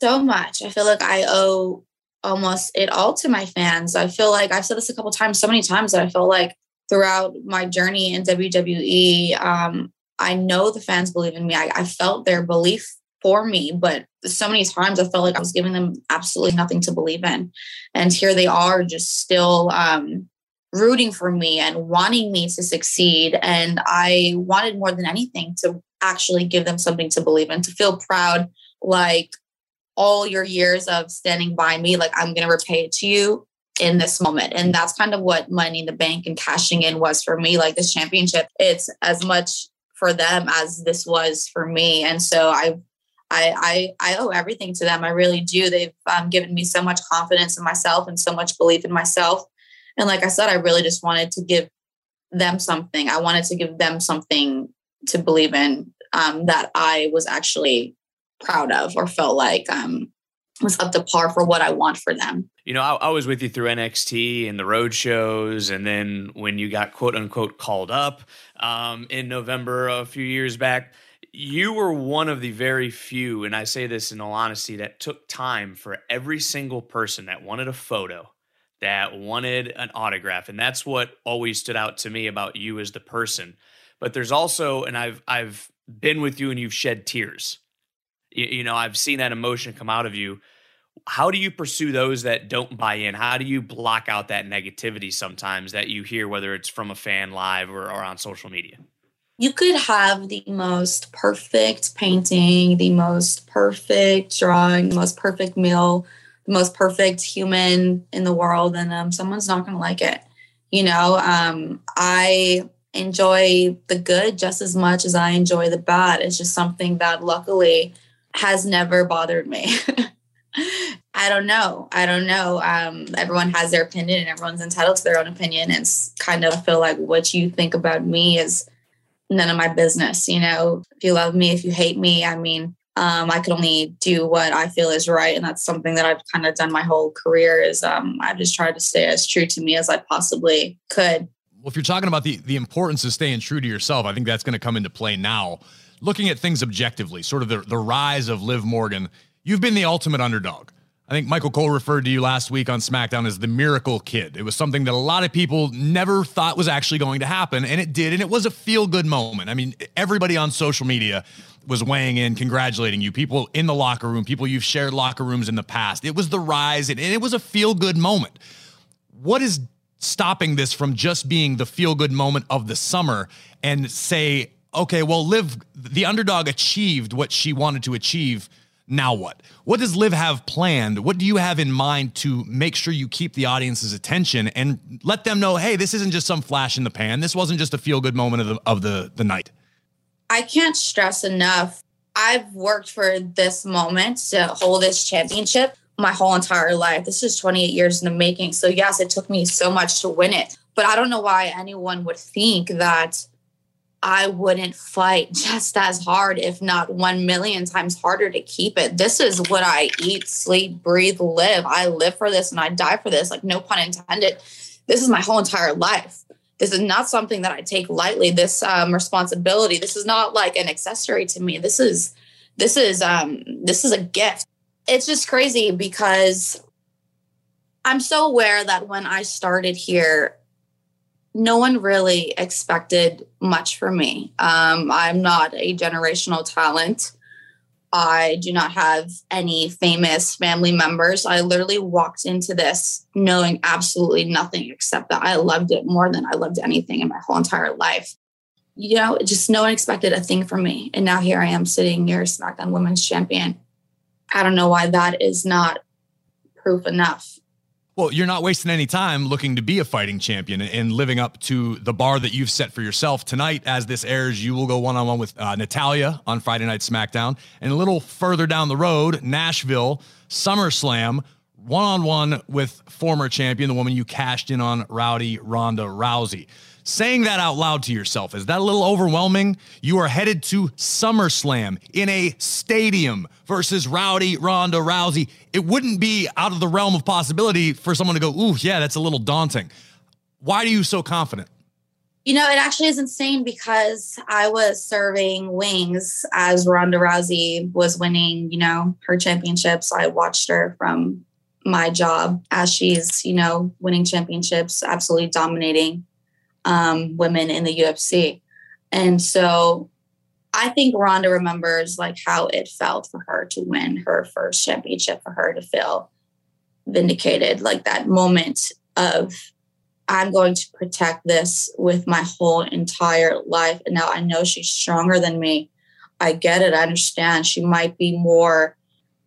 so much. I feel like I owe almost it all to my fans. I feel like I've said this a couple times, so many times that I feel like throughout my journey in WWE, um, I know the fans believe in me. I, I felt their belief for me, but so many times I felt like I was giving them absolutely nothing to believe in. And here they are just still um, rooting for me and wanting me to succeed. And I wanted more than anything to actually give them something to believe in, to feel proud like all your years of standing by me, like I'm going to repay it to you in this moment. And that's kind of what Money in the Bank and cashing in was for me. Like this championship, it's as much for them as this was for me. And so I, I, I, I owe everything to them. I really do. They've um, given me so much confidence in myself and so much belief in myself. And like I said, I really just wanted to give them something. I wanted to give them something to believe in um, that I was actually proud of or felt like um, was up to par for what I want for them. You know, I, I was with you through NXT and the road shows, and then when you got quote unquote called up um, in November a few years back, you were one of the very few, and I say this in all honesty, that took time for every single person that wanted a photo that wanted an autograph. And that's what always stood out to me about you as the person. But there's also, and I've I've been with you and you've shed tears. You, you know, I've seen that emotion come out of you. How do you pursue those that don't buy in? How do you block out that negativity sometimes that you hear, whether it's from a fan live or, or on social media? You could have the most perfect painting, the most perfect drawing, the most perfect meal, the most perfect human in the world, and um, someone's not going to like it. You know, um, I enjoy the good just as much as I enjoy the bad. It's just something that luckily has never bothered me. I don't know. I don't know. Um, everyone has their opinion and everyone's entitled to their own opinion. And kind of feel like what you think about me is none of my business. You know, if you love me, if you hate me, I mean, um, I can only do what I feel is right. And that's something that I've kind of done my whole career is um, I've just tried to stay as true to me as I possibly could. Well, if you're talking about the, the importance of staying true to yourself, I think that's going to come into play now. Looking at things objectively, sort of the, the rise of Liv Morgan, you've been the ultimate underdog. I think Michael Cole referred to you last week on SmackDown as the miracle kid. It was something that a lot of people never thought was actually going to happen, and it did. And it was a feel good moment. I mean, everybody on social media was weighing in, congratulating you. People in the locker room, people you've shared locker rooms in the past. It was the rise, and it was a feel good moment. What is stopping this from just being the feel good moment of the summer and say, okay, well, Liv, the underdog achieved what she wanted to achieve now what? What does Liv have planned? What do you have in mind to make sure you keep the audience's attention and let them know, hey, this isn't just some flash in the pan. This wasn't just a feel good moment of the, of the, the night. I can't stress enough. I've worked for this moment to hold this championship my whole entire life. This is 28 years in the making. So, yes, it took me so much to win it. But I don't know why anyone would think that I wouldn't fight just as hard, if not one million times harder to keep it. This is what I eat, sleep, breathe, live. I live for this and I die for this. Like, no pun intended. This is my whole entire life. This is not something that I take lightly. This um, responsibility. This is not like an accessory to me. This is, this is, um, this is a gift. It's just crazy because I'm so aware that when I started here, no one really expected much from me. Um, I'm not a generational talent. I do not have any famous family members. I literally walked into this knowing absolutely nothing except that I loved it more than I loved anything in my whole entire life. You know, just no one expected a thing from me. And now here I am sitting here, SmackDown Women's Champion. I don't know why that is not proof enough well, you're not wasting any time looking to be a fighting champion and living up to the bar that you've set for yourself. Tonight, as this airs, you will go one on one with uh, Natalya on Friday Night SmackDown. And a little further down the road, Nashville, SummerSlam, one on one with former champion, the woman you cashed in on, Rowdy Ronda Rousey saying that out loud to yourself, is that a little overwhelming? You are headed to SummerSlam in a stadium versus Rowdy Ronda Rousey. It wouldn't be out of the realm of possibility for someone to go, ooh, yeah, that's a little daunting. Why are you so confident? You know, it actually is insane because I was serving wings as Ronda Rousey was winning, you know, her championships. I watched her from my job as she's, you know, winning championships, absolutely dominating um, women in the UFC. And so I think Ronda remembers like how it felt for her to win her first championship, for her to feel vindicated, like that moment of I'm going to protect this with my whole entire life. And now I know she's stronger than me. I get it. I understand. She might be more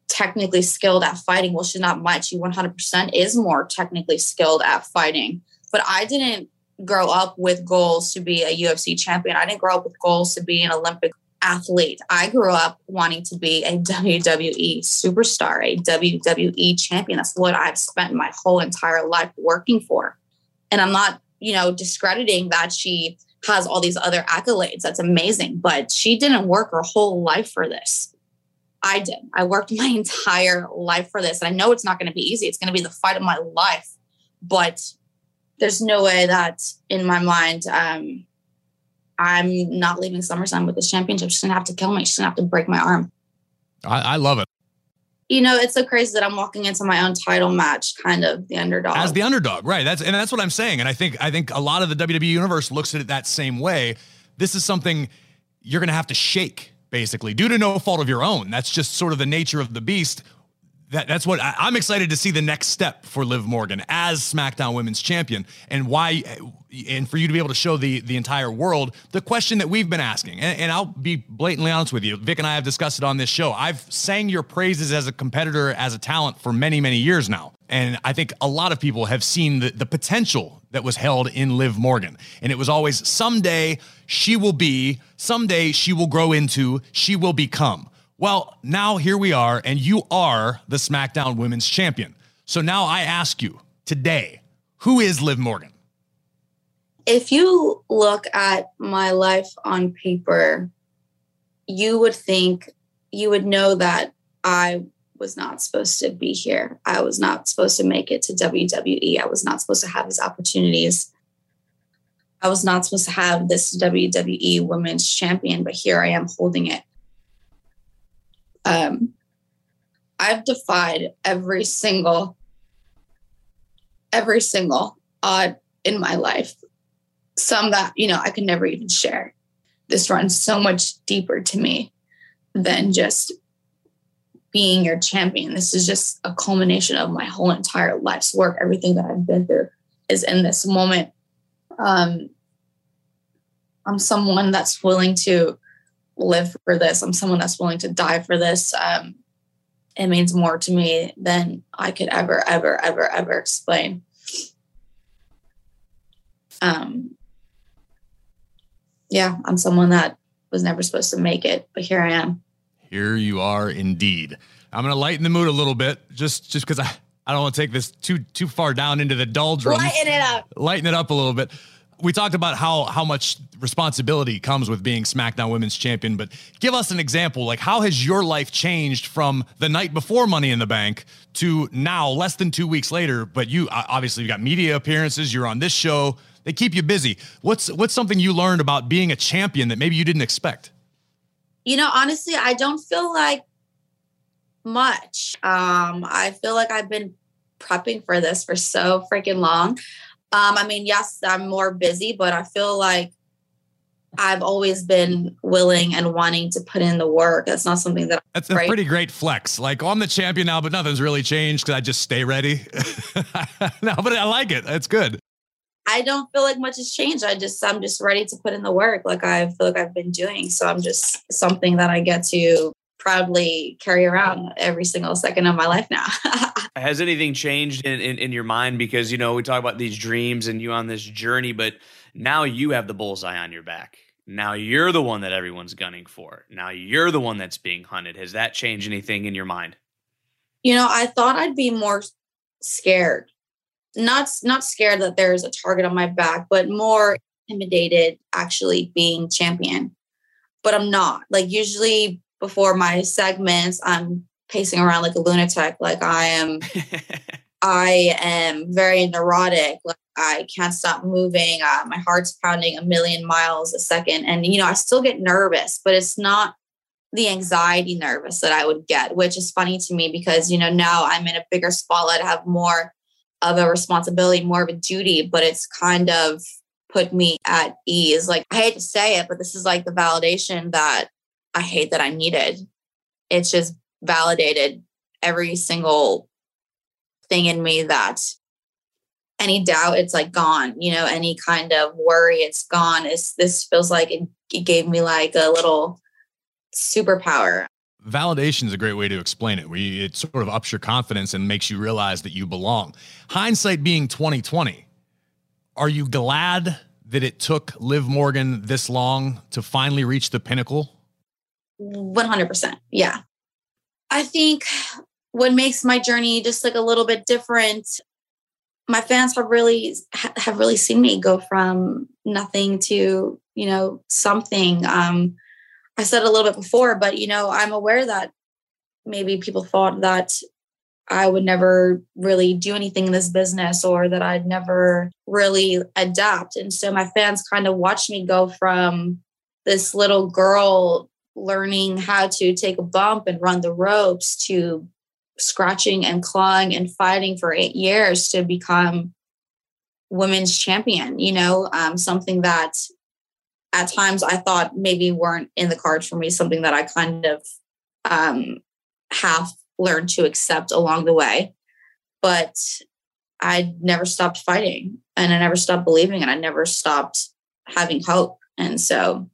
technically skilled at fighting. Well, she's not much. She 100% is more technically skilled at fighting. But I didn't grow up with goals to be a UFC champion. I didn't grow up with goals to be an Olympic athlete. I grew up wanting to be a WWE superstar, a WWE champion. That's what I've spent my whole entire life working for. And I'm not, you know, discrediting that she has all these other accolades. That's amazing. But she didn't work her whole life for this. I did. I worked my entire life for this. And I know it's not going to be easy. It's going to be the fight of my life. But there's no way that in my mind um, I'm not leaving SummerSlam with this championship. She's gonna have to kill me. She's gonna have to break my arm. I, I love it. you know, it's so crazy that I'm walking into my own title match, kind of the underdog. As the underdog, right? That's and that's what I'm saying. And I think I think a lot of the WWE universe looks at it that same way. This is something you're to have to shake, basically, due to no fault of your own. That's just sort of the nature of the beast. That, that's what I, am excited to see the next step for Liv Morgan as SmackDown Women's Champion, and why, and for you to be able to show the the entire world the question that we've been asking. And, and I'll be blatantly honest with you, Vic and I have discussed it on this show. I've sang your praises as a competitor, as a talent for many many years now, and I think a lot of people have seen the, the potential that was held in Liv Morgan, and it was always someday she will be, someday she will grow into, she will become. Well, now here we are, and you are the SmackDown Women's Champion. So now I ask you today, who is Liv Morgan? If you look at my life on paper, you would think, you would know that I was not supposed to be here. I was not supposed to make it to WWE. I was not supposed to have these opportunities. I was not supposed to have this WWE Women's Champion, but here I am holding it um, I've defied every single, every single odd in my life. Some that, you know, I could never even share. This runs so much deeper to me than just being your champion. This is just a culmination of my whole entire life's work. Everything that I've been through is in this moment. Um, I'm someone that's willing to live for this. I'm someone that's willing to die for this. Um, it means more to me than I could ever, ever, ever, ever explain. Um, yeah, I'm someone that was never supposed to make it, but here I am. Here you are indeed. I'm gonna lighten the mood a little bit, just just because I, I don't want to take this too too far down into the doldrums. Lighten it up. Lighten it up a little bit we talked about how how much responsibility comes with being SmackDown Women's Champion, but give us an example. Like, how has your life changed from the night before Money in the Bank to now, less than two weeks later? But you obviously you got media appearances. You're on this show. They keep you busy. What's what's something you learned about being a champion that maybe you didn't expect? You know, honestly, I don't feel like much. Um, I feel like I've been prepping for this for so freaking long. Um, I mean, yes, I'm more busy, but I feel like I've always been willing and wanting to put in the work. That's not something that that's a pretty great flex. Like, oh, I'm the champion now, but nothing's really changed because I just stay ready. no, but I like it. It's good. I don't feel like much has changed. I just I'm just ready to put in the work, like I feel like I've been doing. So I'm just something that I get to proudly carry around every single second of my life now. Has anything changed in, in, in, your mind? Because, you know, we talk about these dreams and you on this journey, but now you have the bullseye on your back. Now you're the one that everyone's gunning for. Now you're the one that's being hunted. Has that changed anything in your mind? You know, I thought I'd be more scared. Not not scared that there's a target on my back, but more intimidated actually being champion. But I'm not. Like usually before my segments, I'm pacing around like a lunatic. Like I am, I am very neurotic. Like I can't stop moving. Uh, my heart's pounding a million miles a second. And, you know, I still get nervous, but it's not the anxiety nervous that I would get, which is funny to me because, you know, now I'm in a bigger spotlight, I have more of a responsibility, more of a duty, but it's kind of put me at ease. Like I hate to say it, but this is like the validation that I hate that I needed. It's just validated every single thing in me that any doubt it's like gone you know any kind of worry it's gone. It's this feels like it, it gave me like a little superpower. Validation is a great way to explain it. We it sort of ups your confidence and makes you realize that you belong. Hindsight being 2020 are you glad that it took liv morgan this long to finally reach the pinnacle 100%. Yeah. I think what makes my journey just like a little bit different my fans have really have really seen me go from nothing to you know something um i said a little bit before but you know i'm aware that maybe people thought that i would never really do anything in this business or that i'd never really adapt and so my fans kind of watched me go from this little girl learning how to take a bump and run the ropes to scratching and clawing and fighting for eight years to become women's champion, you know, um, something that at times I thought maybe weren't in the cards for me, something that I kind of um, have learned to accept along the way. But I never stopped fighting and I never stopped believing and I never stopped having hope. And so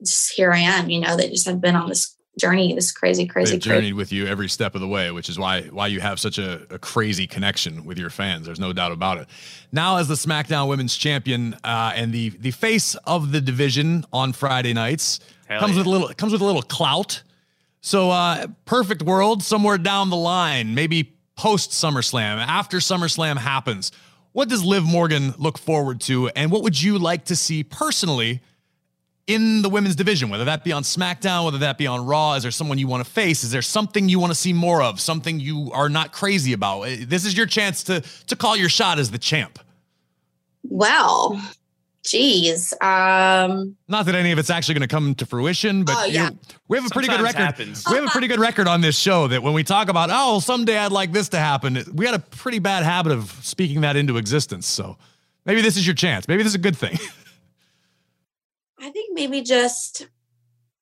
just here I am, you know, they just have been on this journey, this crazy, crazy, They've journeyed with you every step of the way, which is why why you have such a, a, crazy connection with your fans. There's no doubt about it. Now, as the SmackDown Women's Champion uh, and the the face of the division on Friday nights, Hell comes yeah. with a little comes with a little clout. So, uh, perfect world somewhere down the line, maybe post SummerSlam, after SummerSlam happens. What does Liv Morgan look forward to, and what would you like to see personally? In the women's division, whether that be on SmackDown, whether that be on Raw? Is there someone you want to face? Is there something you want to see more of? Something you are not crazy about? Eh, this is your chance to to call your shot as the champ. Well, geez. Um, not that any of it's actually going to come to fruition, but oh, yeah. we have a pretty good record. Happens. We have a pretty good record on this show that when we talk about, oh, someday I'd like this to happen, we had a pretty bad habit of speaking that into existence. So maybe this is your chance. Maybe this is a good thing. I think maybe just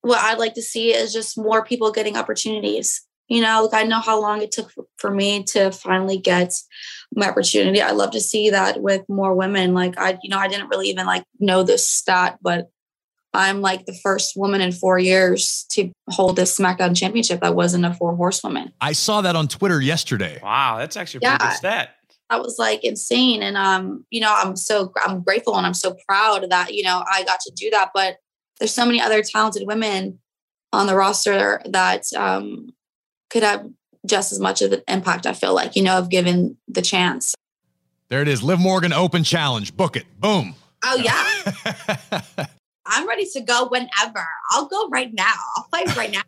what I'd like to see is just more people getting opportunities. You know, like I know how long it took for me to finally get my opportunity. I love to see that with more women. Like I, you know, I didn't really even like know this stat, but I'm like the first woman in four years to hold this SmackDown championship that wasn't a four horsewoman. I saw that on Twitter yesterday. Wow, that's actually a pretty yeah. good stat. That was like insane. And um, you know, I'm so I'm grateful and I'm so proud that, you know, I got to do that. But there's so many other talented women on the roster that um could have just as much of an impact, I feel like, you know, of given the chance. There it is. Liv Morgan Open Challenge. Book it. Boom. Oh yeah. I'm ready to go whenever. I'll go right now. I'll fight right now.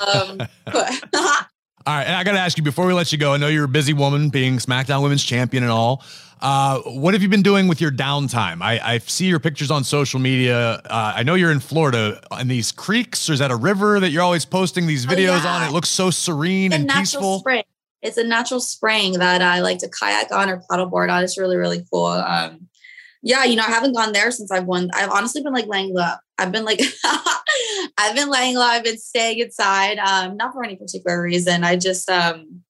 um, All right, and I got to ask you before we let you go. I know you're a busy woman, being SmackDown Women's Champion and all. Uh, what have you been doing with your downtime? I, I see your pictures on social media. Uh, I know you're in Florida, in these creeks, or is that a river that you're always posting these oh, videos oh, yeah. on? It looks so serene it's and peaceful. Spring. It's a natural spring that I like to kayak on or paddleboard on. It's really, really cool. Um, yeah, you know, I haven't gone there since I've won. I've honestly been like laying low. I've been like, I've been laying low. I've been staying inside, um, not for any particular reason. I just, um,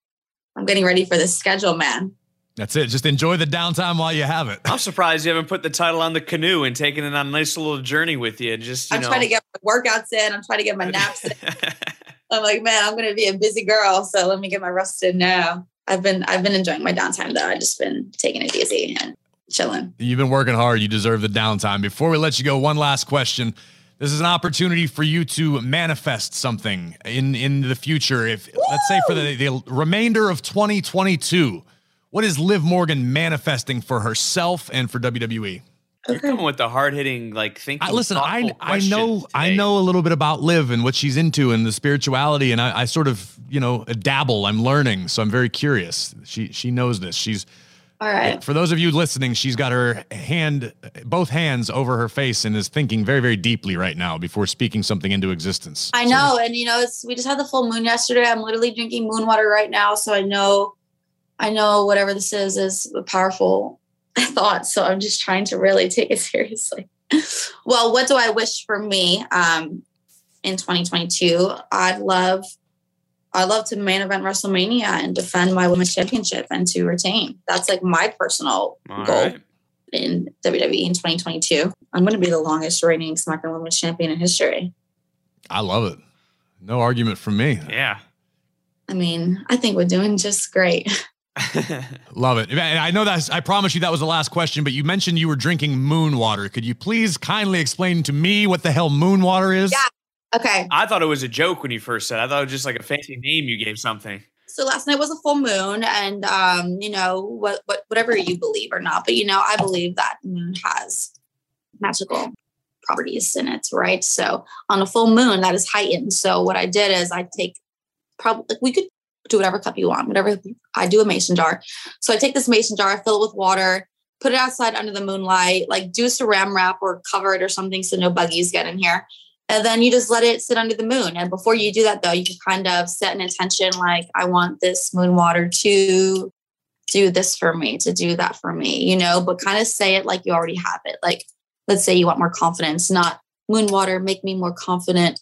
I'm getting ready for this schedule, man. That's it. Just enjoy the downtime while you have it. I'm surprised you haven't put the title on the canoe and taken it on a nice little journey with you. Just, you I'm know. trying to get my workouts in. I'm trying to get my naps in. I'm like, man, I'm going to be a busy girl. So let me get my rest in now. I've been, I've been enjoying my downtime though. I've just been taking it easy and chilling. You've been working hard. You deserve the downtime. Before we let you go, one last question. This is an opportunity for you to manifest something in in the future. If Woo! let's say for the, the remainder of 2022, what is Liv Morgan manifesting for herself and for WWE? You're coming with the hard hitting, like thinking. I, listen, I I know today. I know a little bit about Liv and what she's into and the spirituality, and I, I sort of you know dabble. I'm learning, so I'm very curious. She she knows this. She's all right. For those of you listening, she's got her hand, both hands over her face and is thinking very, very deeply right now before speaking something into existence. I know. So, and, you know, it's, we just had the full moon yesterday. I'm literally drinking moon water right now. So I know, I know whatever this is, is a powerful thought. So I'm just trying to really take it seriously. well, what do I wish for me um, in 2022? I'd love I love to main event WrestleMania and defend my women's championship and to retain. That's like my personal All goal right. in WWE in 2022. I'm going to be the longest reigning SmackDown Women's Champion in history. I love it. No argument from me. Yeah. I mean, I think we're doing just great. Love it. I know that I promise you that was the last question, but you mentioned you were drinking moon water. Could you please kindly explain to me what the hell moon water is? Yeah. Okay. I thought it was a joke when you first said. I thought it was just like a fancy name you gave something. So last night was a full moon, and um, you know what, what, whatever you believe or not, but you know I believe that moon has magical properties in it, right? So on a full moon, that is heightened. So what I did is I take probably like we could do whatever cup you want, whatever. I do a mason jar. So I take this mason jar, I fill it with water, put it outside under the moonlight, like do a saran wrap or cover it or something so no buggies get in here And then you just let it sit under the moon. And before you do that, though, you can kind of set an intention like, I want this moon water to do this for me, to do that for me, you know, but kind of say it like you already have it. Like, let's say you want more confidence, not moon water, make me more confident.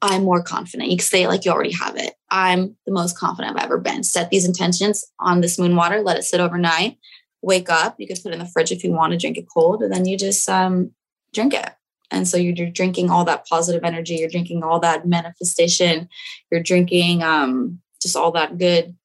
I'm more confident. You can say it like you already have it. I'm the most confident I've ever been. Set these intentions on this moon water, let it sit overnight, wake up. You could put it in the fridge if you want to drink it cold, and then you just um, drink it. And so you're drinking all that positive energy, you're drinking all that manifestation, you're drinking um, just all that good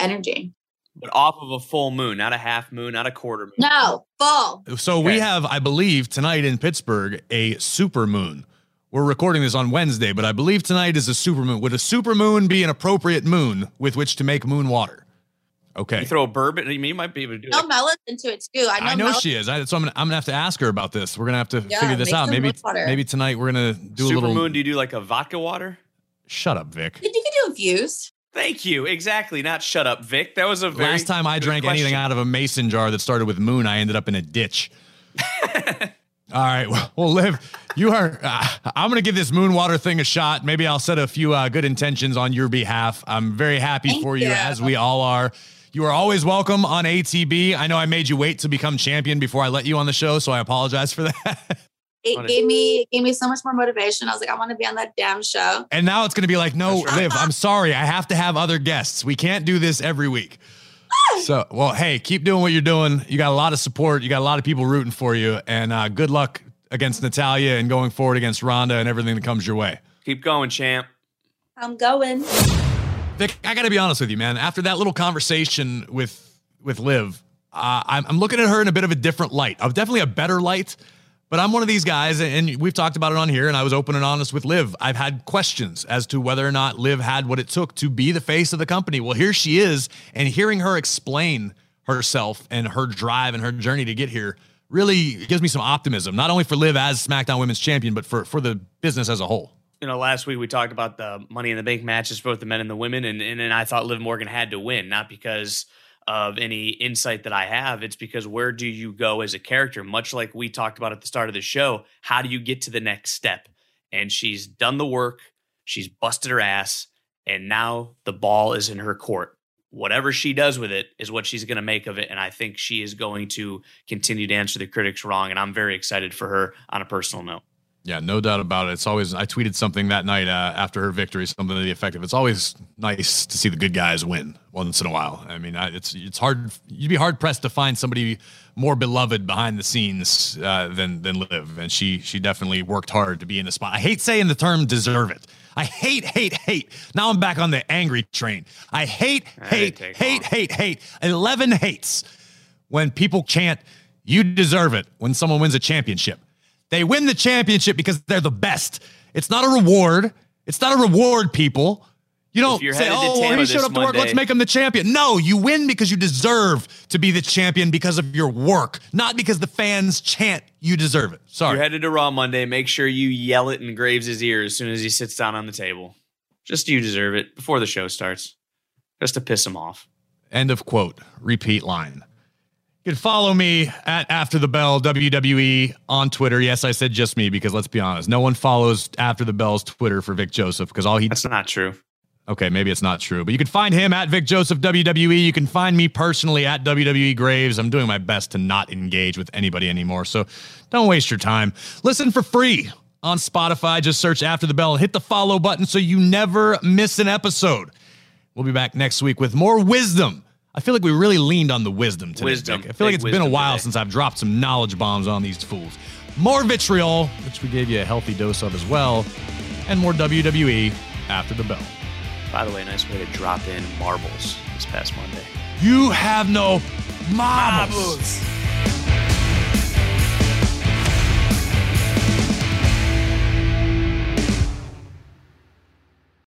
energy. But off of a full moon, not a half moon, not a quarter moon. No, full. So we have, I believe, tonight in Pittsburgh, a super moon. We're recording this on Wednesday, but I believe tonight is a super moon. Would a super moon be an appropriate moon with which to make moon water? Okay. You throw a bourbon, I mean, you might be able to do it. No, like, Mella's into it too. I know, I know she is. I, so I'm gonna, I'm gonna have to ask her about this. We're gonna have to Yeah, figure this out. Maybe maybe tonight we're gonna do a super little. moon. Do you do like a vodka water? Shut up, Vic. You can do infused. Thank you. Exactly. Not shut up, Vic. That was a very Last time I good drank anything out of a mason jar that started with moon, I ended up in a ditch. All right. Well, well Liv, you are. Uh, I'm going to give this moon water thing a shot. Maybe I'll set a few uh, good intentions on your behalf. I'm very happy Thank for you, you. as we all are. You are always welcome on ATB. I know I made you wait to become champion before I let you on the show, so I apologize for that. It gave me it gave me so much more motivation. I was like, I want to be on that damn show. And now it's going to be like, no, That's right. Liv, I'm sorry. I have to have other guests. We can't do this every week. So, well, hey, keep doing what you're doing. You got a lot of support. You got a lot of people rooting for you. And uh, good luck against Natalya and going forward against Ronda and everything that comes your way. Keep going, champ. I'm going. Vic, I got to be honest with you, man. After that little conversation with with Liv, uh, I'm, I'm looking at her in a bit of a different light. I'm definitely a better light, but I'm one of these guys, and we've talked about it on here. And I was open and honest with Liv. I've had questions as to whether or not Liv had what it took to be the face of the company. Well, here she is, and hearing her explain herself and her drive and her journey to get here really gives me some optimism. Not only for Liv as SmackDown Women's Champion, but for for the business as a whole. You know, last week we talked about the Money in the Bank matches both the men and the women, and and, and I thought Liv Morgan had to win, not because of any insight that I have. It's because where do you go as a character? Much like we talked about at the start of the show, how do you get to the next step? And she's done the work, she's busted her ass, and now the ball is in her court. Whatever she does with it is what she's going to make of it. And I think she is going to continue to answer the critics wrong. And I'm very excited for her on a personal note. Yeah, no doubt about it. It's always I tweeted something that night uh, after her victory, something to the effect of, "It's always nice to see the good guys win once in a while." I mean, I, it's it's hard. You'd be hard pressed to find somebody more beloved behind the scenes uh, than than Liv, and she she definitely worked hard to be in the spot. I hate saying the term "deserve it." I hate, hate, hate. Now I'm back on the angry train. I hate, That hate, hate, hate, hate. Eleven hates when people chant, you deserve it when someone wins a championship. They win the championship because they're the best. It's not a reward. It's not a reward, people. You don't say, oh, Tampa he showed up to work. Let's make him the champion. No, you win because you deserve to be the champion because of your work, not because the fans chant you deserve it. Sorry. You're headed to Raw Monday. Make sure you yell it in Graves' ear as soon as he sits down on the table. Just you deserve it before the show starts. Just to piss him off. End of quote. Repeat line. You can follow me at After the Bell WWE on Twitter. Yes, I said just me because let's be honest, no one follows After the Bell's Twitter for Vic Joseph because all he That's not true. Okay, maybe it's not true, but you can find him at Vic Joseph WWE. You can find me personally at WWE Graves. I'm doing my best to not engage with anybody anymore, so don't waste your time. Listen for free on Spotify. Just search After the Bell and hit the follow button so you never miss an episode. We'll be back next week with more wisdom. I feel like we really leaned on the wisdom today. Wisdom. I feel like it's been a while today. since I've dropped some knowledge bombs on these fools. More vitriol, which we gave you a healthy dose of as well, and more WWE after the bell. By the way, nice way to drop in marbles this past Monday. You have no marbles.